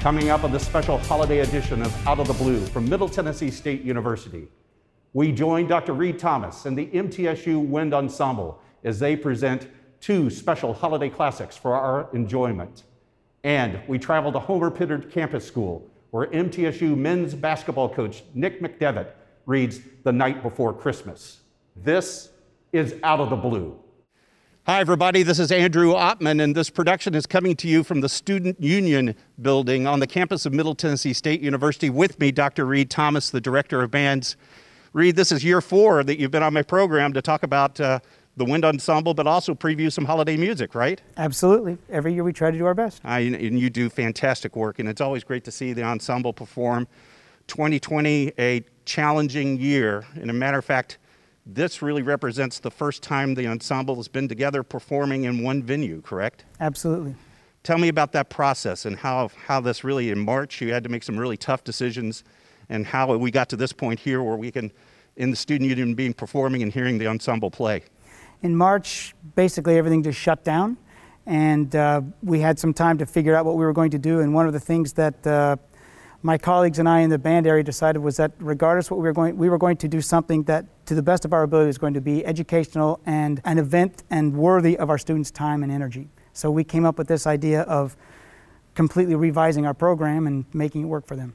Coming up on this special holiday edition of Out of the Blue from Middle Tennessee State University, we join Dr. Reed Thomas and the MTSU Wind Ensemble as they present two special holiday classics for our enjoyment. And we travel to Homer Pittard Campus School, where MTSU men's basketball coach Nick McDevitt reads The Night Before Christmas. This is Out of the Blue. Hi, everybody. This is Andrew Oppmann, and this production is coming to you from the Student Union building on the campus of Middle Tennessee State University. With me, Dr. Reed Thomas, the director of bands. Reed, this is year four that you've been on my program to talk about uh, the wind ensemble, but also preview some holiday music, right? Absolutely. Every year we try to do our best. I, and you do fantastic work, and it's always great to see the ensemble perform. 2020, a challenging year. And a matter of fact, this really represents the first time the ensemble has been together performing in one venue, correct? Absolutely. Tell me about that process and how, how this really, in March, you had to make some really tough decisions and how we got to this point here where we can, in the student union, being performing and hearing the ensemble play. In March, basically everything just shut down, and uh, we had some time to figure out what we were going to do. And one of the things that uh, my colleagues and I in the band area decided was that regardless what we were going, we were going to do something that, to the best of our ability, was going to be educational and an event and worthy of our students' time and energy. So we came up with this idea of completely revising our program and making it work for them.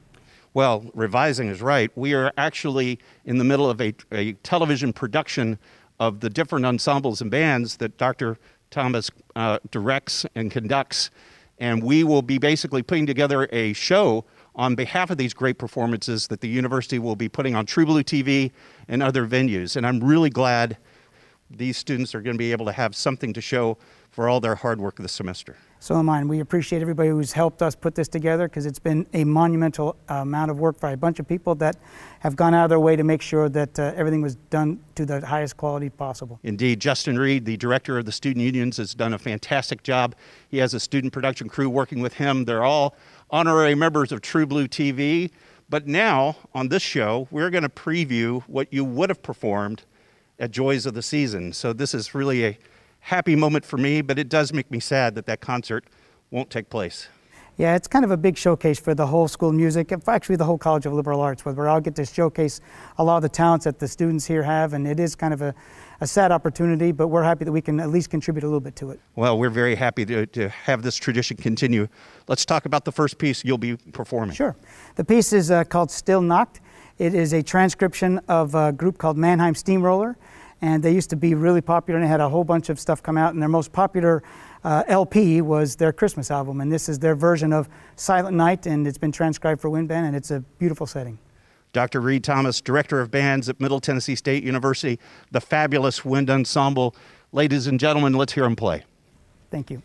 Well, revising is right. We are actually in the middle of a, a television production of the different ensembles and bands that Dr. Thomas uh, directs and conducts. And we will be basically putting together a show on behalf of these great performances that the university will be putting on True Blue TV and other venues. And I'm really glad these students are going to be able to have something to show for all their hard work this semester. So am I. And we appreciate everybody who's helped us put this together because it's been a monumental uh, amount of work by a bunch of people that have gone out of their way to make sure that uh, everything was done to the highest quality possible. Indeed. Justin Reed, the director of the student unions, has done a fantastic job. He has a student production crew working with him. They're all honorary members of True Blue TV. But now, on this show, we're going to preview what you would have performed at Joys of the Season. So this is really a happy moment for me, but it does make me sad that that concert won't take place. Yeah, it's kind of a big showcase for the whole school music, actually the whole College of Liberal Arts, where we all get to showcase a lot of the talents that the students here have, and it is kind of a, a sad opportunity, but we're happy that we can at least contribute a little bit to it. Well, we're very happy to, to have this tradition continue. Let's talk about the first piece you'll be performing. Sure. The piece is uh, called Stille Nacht. It is a transcription of a group called Mannheim Steamroller, and they used to be really popular and they had a whole bunch of stuff come out and their most popular uh, LP was their Christmas album and this is their version of Silent Night and it's been transcribed for wind band and it's a beautiful setting. Dr. Reed Thomas, Director of Bands at Middle Tennessee State University, the fabulous wind ensemble. Ladies and gentlemen, let's hear them play. Thank you.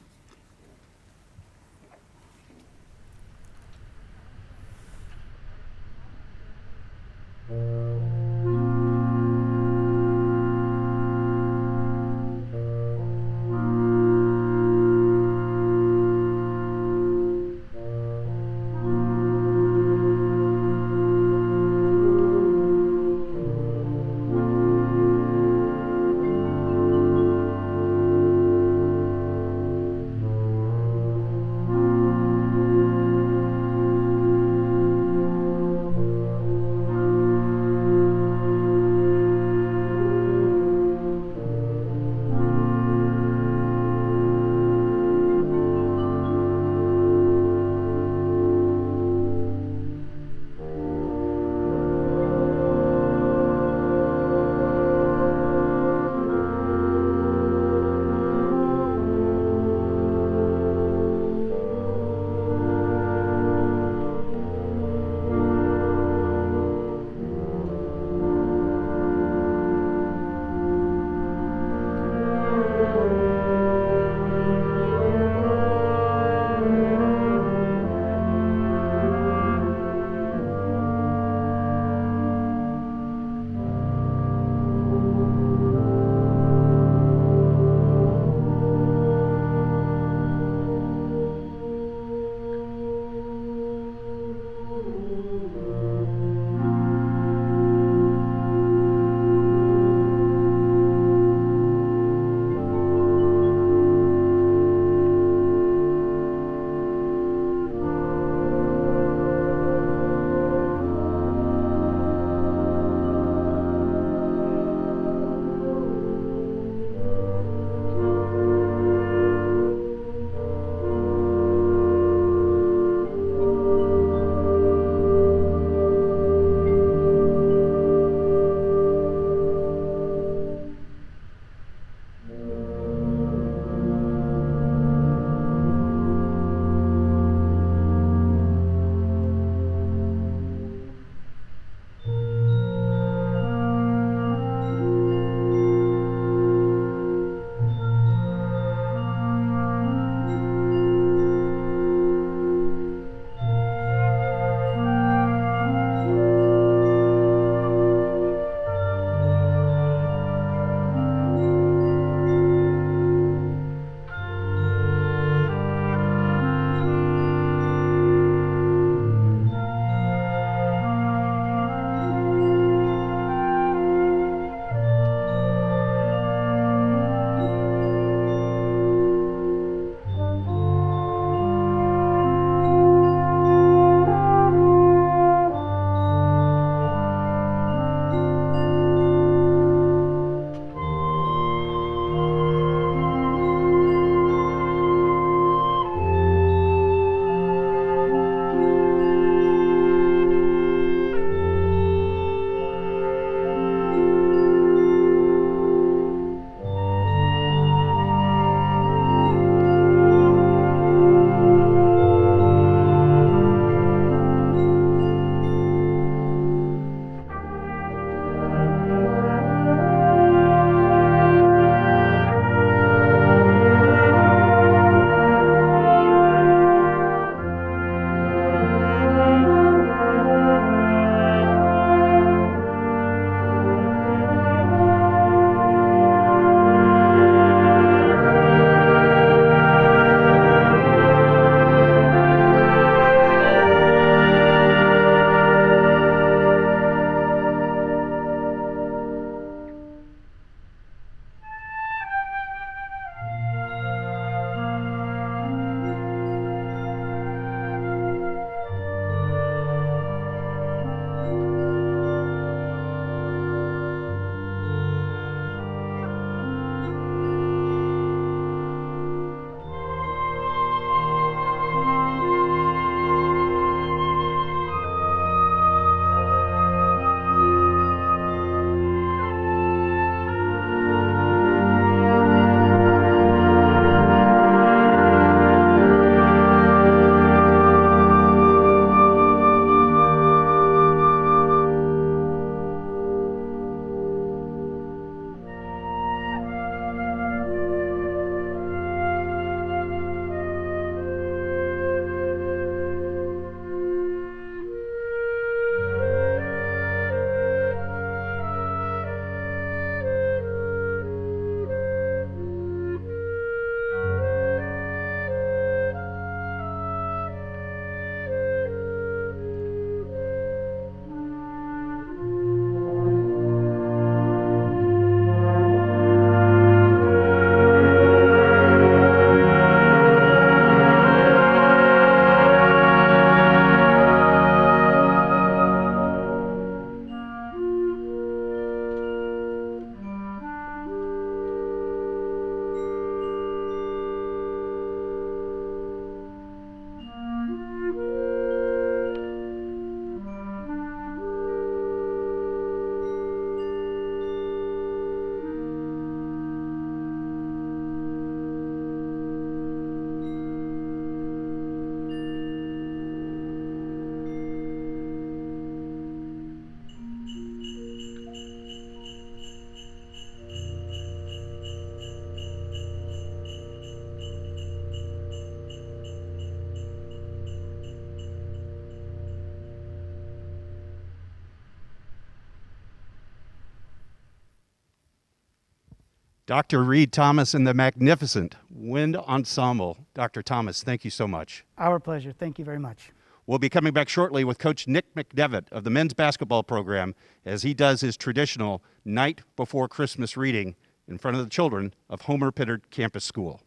Dr. Reed Thomas and the magnificent Wind Ensemble. Dr. Thomas, thank you so much. Our pleasure. Thank you very much. We'll be coming back shortly with Coach Nick McDevitt of the men's basketball program as he does his traditional night before Christmas reading in front of the children of Homer Pittard Campus School.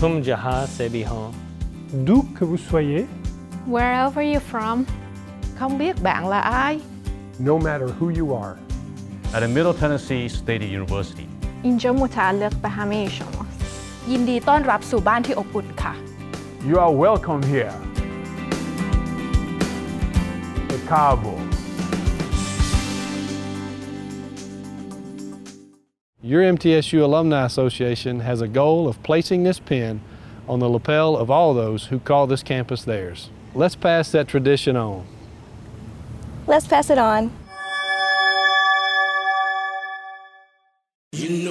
तुम जहाँ से भी हो D'où que vous soyez, Wherever you're from, Không biết bạn là ai, no matter who you are, at the Middle Tennessee State University اینجا متعلق به همه شماست. ยินดีต้อนรับสู่บ้านที่อบอุ่นค่ะ you are welcome here. The Cabo. Your MTSU Alumni Association has a goal of placing this pin on the lapel of all those who call this campus theirs. Let's pass that tradition on. Let's pass it on. You know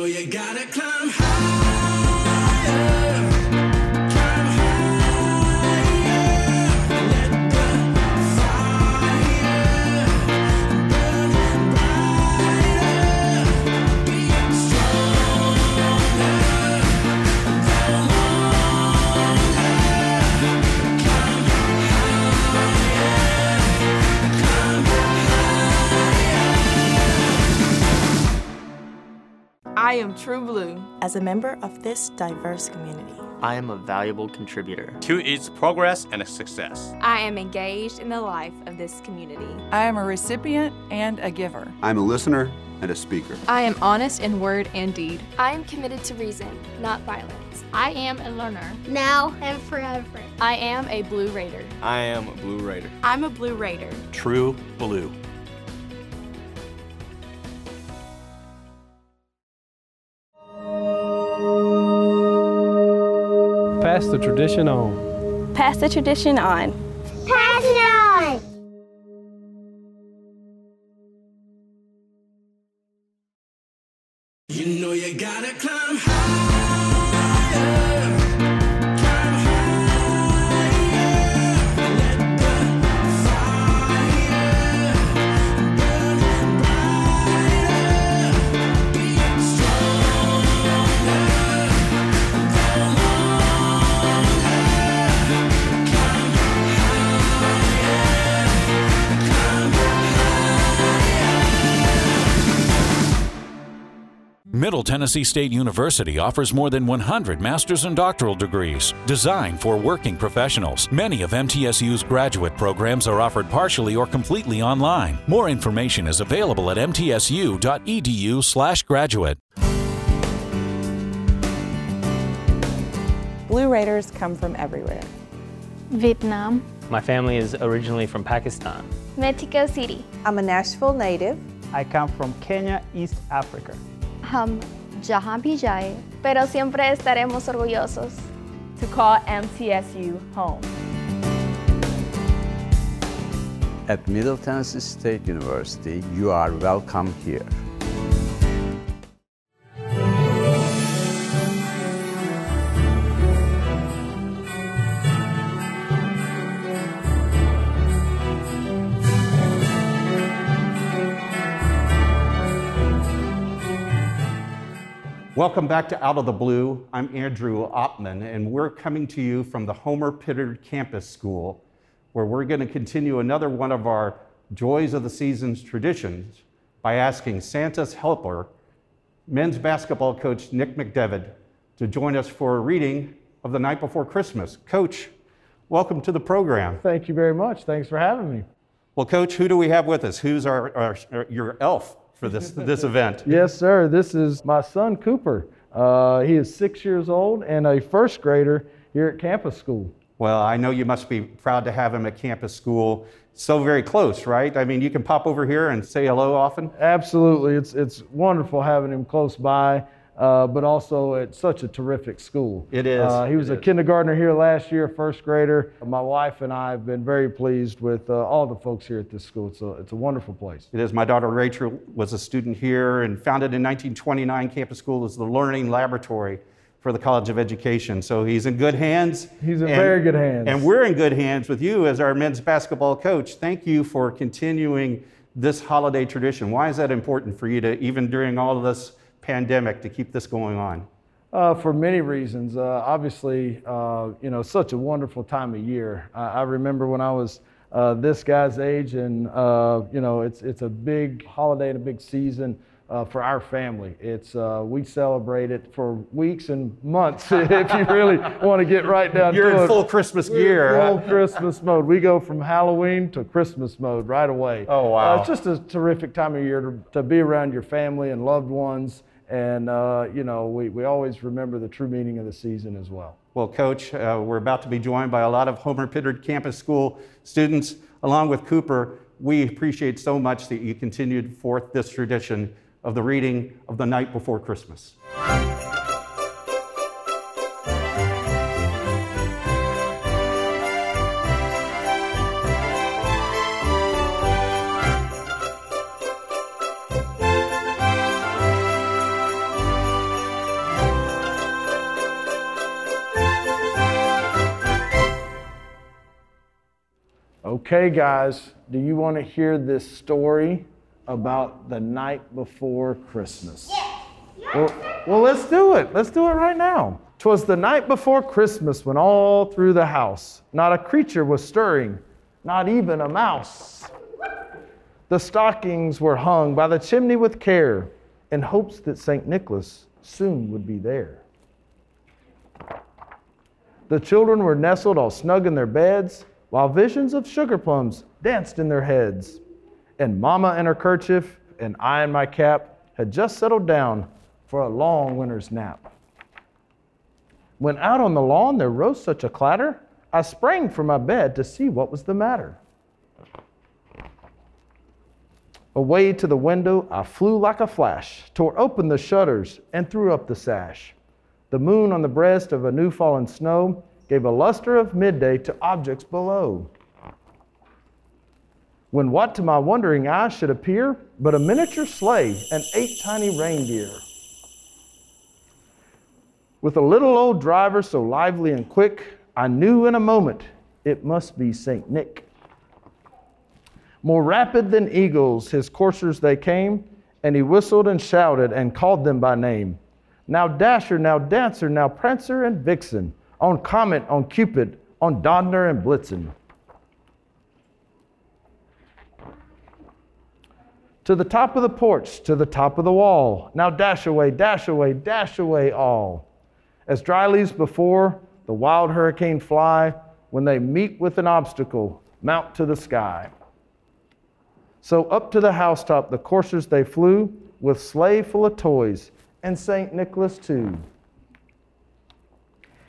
True Blue. As a member of this diverse community, I am a valuable contributor. to its progress and success. I am engaged in the life of this community. I am a recipient and a giver. I'm a listener and a speaker. I am honest in word and deed. I am committed to reason, not violence. I am a learner. Now and forever. I am a Blue Raider. I am a Blue Raider. I'm a Blue Raider. True Blue. Pass the tradition on. Pass the tradition on. Tennessee State University offers more than 100 master's and doctoral degrees designed for working professionals. Many of MTSU's graduate programs are offered partially or completely online. More information is available at mtsu.edu/graduate. Blue Raiders come from everywhere. Vietnam, My family is originally from Pakistan. Mexico City. I'm a Nashville native. I come from Kenya, East Africa. हम जहाँ भी जाए pero siempre estaremos orgullosos. To call MTSU home. At Middle Tennessee State University, you are welcome here. Welcome back to Out of the Blue. I'm Andrew Oppmann, and we're coming to you from the Homer Pittard Campus School, where we're going to continue another one of our Joys of the Seasons traditions by asking Santa's helper, men's basketball coach Nick McDevitt, to join us for a reading of The Night Before Christmas. Coach, welcome to the program. Thank you very much. Thanks for having me. Well, Coach, who do we have with us? Who's our, our, our- your elf for this, this event? Yes, sir. This is my son Cooper. Uh, he is six years old and a first grader here at campus school. Well, I know you must be proud to have him at campus school. So very close, right? I mean, you can pop over here and say hello often. Absolutely, it's it's wonderful having him close by, uh, but also at such a terrific school. It is, Uh, he was it a is. kindergartner here last year, first grader. My wife and I have been very pleased with uh, all the folks here at this school. It's a it's a wonderful place. It is. My daughter Rachel was a student here and founded in 1929. Campus School is the learning laboratory for the College of Education. So he's in good hands. He's in very good hands. And we're in good hands with you as our men's basketball coach. Thank you for continuing this holiday tradition? Why is that important for you to, even during all of this pandemic, to keep this going on? Uh, for many reasons. Uh, obviously, uh, you know, such a wonderful time of year. I, I remember when I was uh, this guy's age, and uh, you know, it's it's a big holiday and a big season uh, for our family. It's we celebrate it for weeks and months. if you really want to get right down You're to in it. full Christmas We're gear. in huh? Full Christmas mode. We go from Halloween to Christmas mode right away. Oh, wow. It's just a terrific time of year to, to be around your family and loved ones. And, uh, you know, we, we always remember the true meaning of the season as well. Well, Coach, uh, we're about to be joined by a lot of Homer Pittard Campus School students, along with Cooper. We appreciate so much that you continued forth this tradition of the reading of the night before Christmas. Okay, guys, do you want to hear this story about the night before Christmas? Well, well, let's do it. Let's do it right now. Twas the night before Christmas when all through the house not a creature was stirring, not even a mouse. The stockings were hung by the chimney with care in hopes that St. Nicholas soon would be there. The children were nestled all snug in their beds, while visions of sugar plums danced in their heads. And Mama in her kerchief and I in my cap had just settled down for a long winter's nap. When out on the lawn there rose such a clatter, I sprang from my bed to see what was the matter. Away to the window, I flew like a flash, tore open the shutters, and threw up the sash. The moon on the breast of a new fallen snow gave a luster of midday to objects below. When what to my wondering eyes should appear but a miniature sleigh and eight tiny reindeer. With a little old driver so lively and quick, I knew in a moment it must be St. Nick. More rapid than eagles, his coursers they came, and he whistled and shouted and called them by name. Now Dasher, now Dancer, now Prancer and Vixen, on Comet, on Cupid, on Donner and Blitzen. To the top of the porch, to the top of the wall. Now dash away, dash away, dash away all. As dry leaves before the wild hurricane fly, when they meet with an obstacle, mount to the sky. So up to the housetop the coursers they flew, with sleigh full of toys, and St. Nicholas too.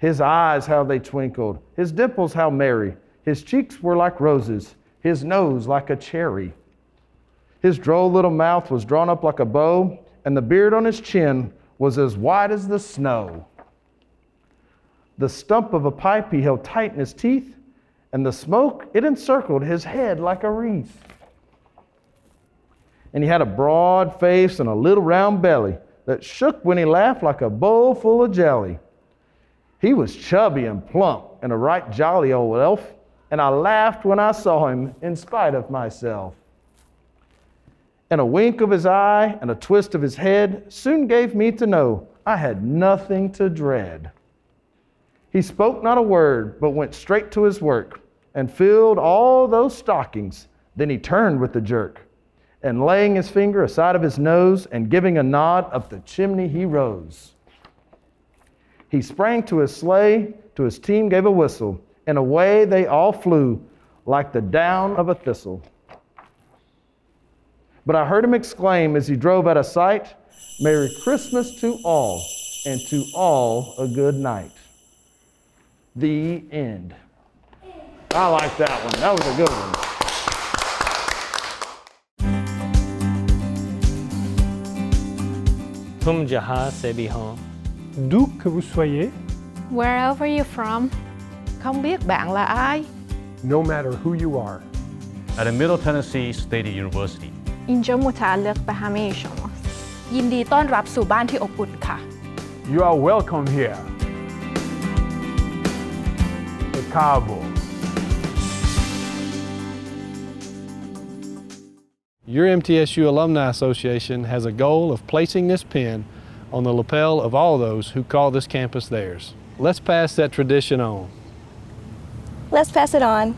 His eyes, how they twinkled, his dimples, how merry. His cheeks were like roses, his nose like a cherry. His droll little mouth was drawn up like a bow, and the beard on his chin was as white as the snow. The stump of a pipe he held tight in his teeth, and the smoke, it encircled his head like a wreath. And he had a broad face and a little round belly that shook when he laughed like a bowl full of jelly. He was chubby and plump and a right jolly old elf, and I laughed when I saw him in spite of myself. And a wink of his eye and a twist of his head soon gave me to know I had nothing to dread. He spoke not a word, but went straight to his work and filled all those stockings. Then he turned with a jerk, and laying his finger aside of his nose and giving a nod, up the chimney he rose. He sprang to his sleigh, to his team gave a whistle, and away they all flew like the down of a thistle. But I heard him exclaim as he drove out of sight, Merry Christmas to all, and to all a good night. The end. I like that one. That was a good one. Jaha se bhi ho D'où que vous soyez, Wherever you're from, Không biết bạn là ai, no matter who you are, At a Middle Tennessee State University. اینجا متعلق به همه شماست. ยินดีต้อนรับสู่บ้านที่อบอุ่นค่ะ you are welcome here. Ekabo. Your MTSU Alumni Association has a goal of placing this pin on the lapel of all those who call this campus theirs. Let's pass that tradition on. Let's pass it on.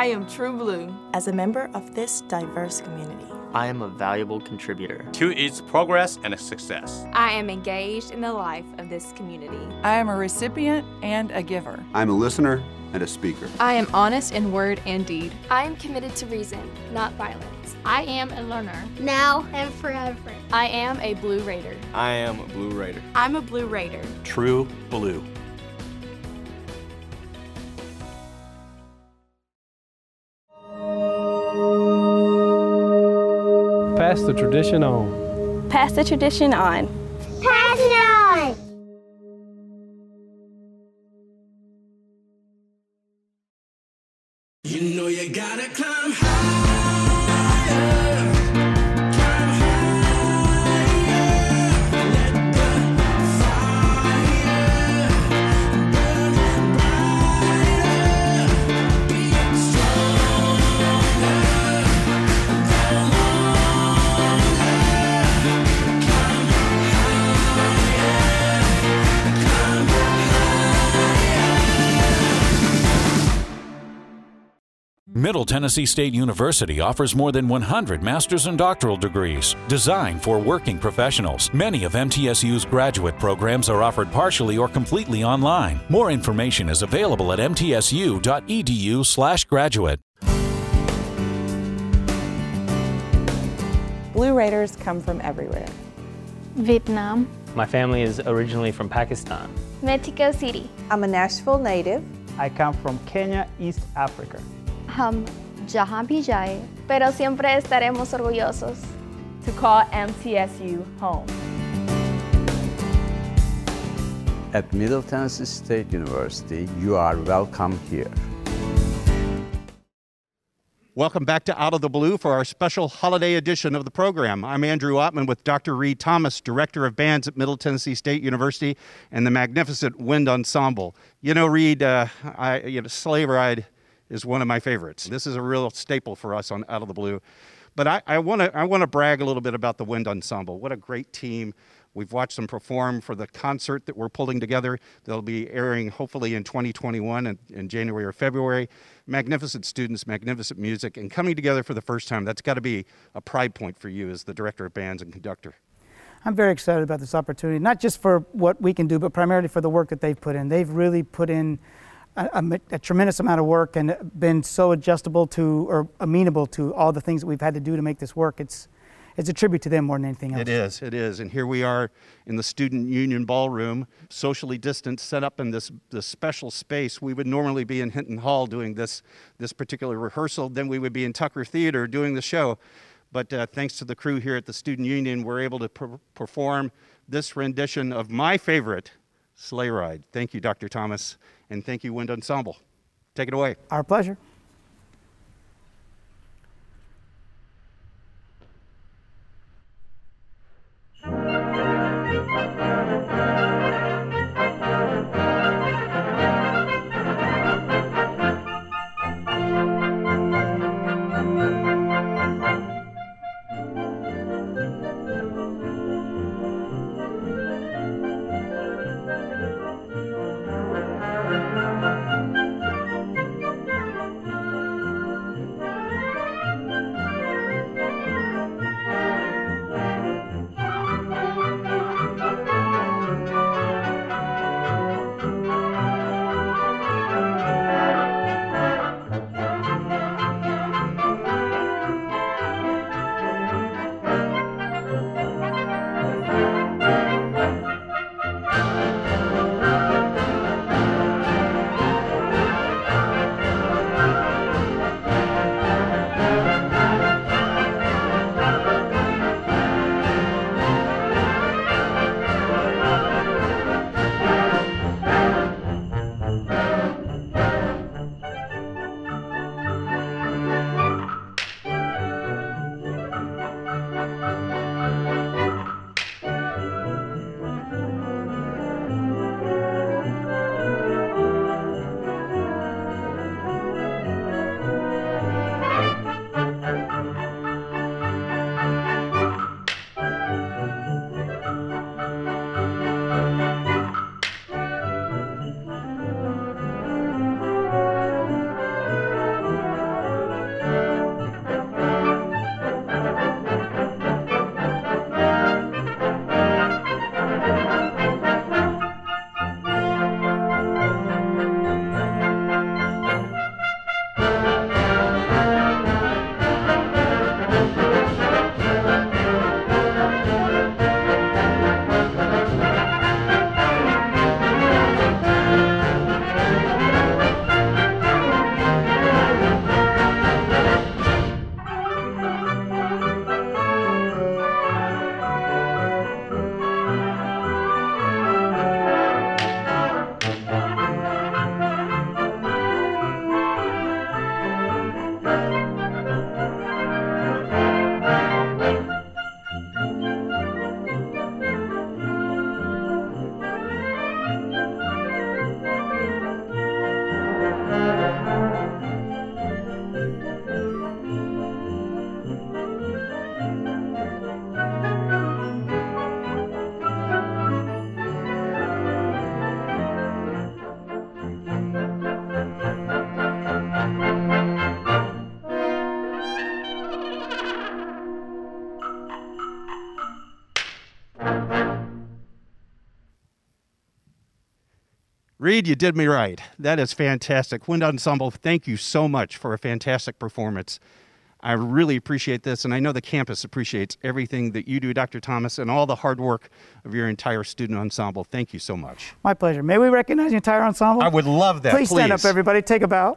I am True Blue. As a member of this diverse community, I am a valuable contributor to its progress and success. I am engaged in the life of this community. I am a recipient and a giver. I'm a listener and a speaker. I am honest in word and deed. I am committed to reason, not violence. I am a learner. Now and forever. I am a Blue Raider. I am a Blue Raider. I'm a Blue Raider. True blue. Pass the tradition on. pass the tradition on. Pass it on! Middle Tennessee State University offers more than 100 master's and doctoral degrees designed for working professionals. Many of MTSU's graduate programs are offered partially or completely online. More information is available at mtsu.edu/graduate. Blue Raiders come from everywhere. Vietnam, My family is originally from Pakistan. Mexico City. I'm a Nashville native. I come from Kenya, East Africa. हम जहाँ भी जाए pero siempre estaremos orgullosos to call MTSU home. At Middle Tennessee State University, you are welcome here. Welcome back to Out of the Blue for our special holiday edition of the program. I'm Andrew Oppmann with Dr. Reed Thomas, Director of Bands at Middle Tennessee State University and the magnificent Wind Ensemble. You know, Reed, uh, I, you know, sleigh ride is one of my favorites. This is a real staple for us on Out of the Blue. But I, want to I wanna brag a little bit about the Wind Ensemble. What a great team. We've watched them perform for the concert that we're pulling together. They'll be airing hopefully in 2021 in, in January or February. Magnificent students, magnificent music, and coming together for the first time. That's got to be a pride point for you as the director of bands and conductor. I'm very excited about this opportunity, not just for what we can do, but primarily for the work that they've put in. They've really put in a, a- tremendous amount of work and been so adjustable to or amenable to all the things that we've had to do to make this work. It's, it's a tribute to them more than anything else. It is, it is. And here we are in the Student Union Ballroom, socially distanced, set up in this, this special space. We would normally be in Hinton Hall doing this, this particular rehearsal. Then we would be in Tucker Theater doing the show. But uh, thanks to the crew here at the Student Union, we're able to per- perform this rendition of my favorite sleigh ride. Thank you, Dr. Thomas, and thank you, Wind Ensemble. Take it away. Our pleasure. Reed, you did me right. That is fantastic. Wind Ensemble, thank you so much for a fantastic performance. I really appreciate this, and I know the campus appreciates everything that you do, Dr. Thomas, and all the hard work of your entire student ensemble. Thank you so much. My pleasure. May we recognize the entire ensemble? I would love that. Please, stand up, everybody. Take a bow.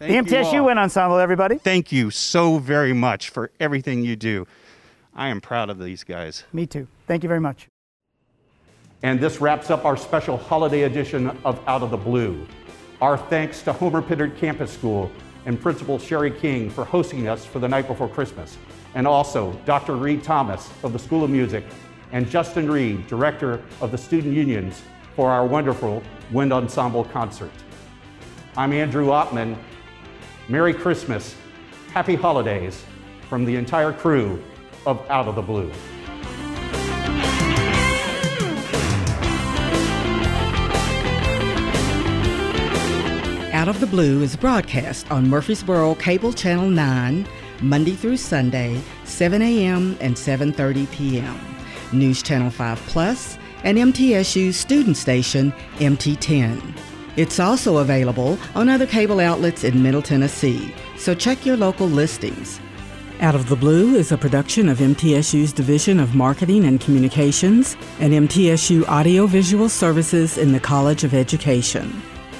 Thank the MTSU. Wind Ensemble, everybody. Thank you so very much for everything you do. I am proud of these guys. Me too. Thank you very much. And this wraps up our special holiday edition of Out of the Blue. Our thanks to Homer Pittard Campus School and Principal Sherry King for hosting us for the night before Christmas, and also Dr. Reed Thomas of the School of Music and Justin Reed, Director of the Student Unions, for our wonderful Wind Ensemble concert. I'm Andrew Oppmann. Merry Christmas, Happy Holidays from the entire crew of Out of the Blue. Out of the Blue is broadcast on Murfreesboro Cable Channel 9, Monday through Sunday, 7 a.m. and 7.30 p.m. News Channel 5 Plus, and MTSU's student station, MT10. It's also available on other cable outlets in Middle Tennessee, so check your local listings. Out of the Blue is a production of MTSU's Division of Marketing and Communications and MTSU Audiovisual Services in the College of Education.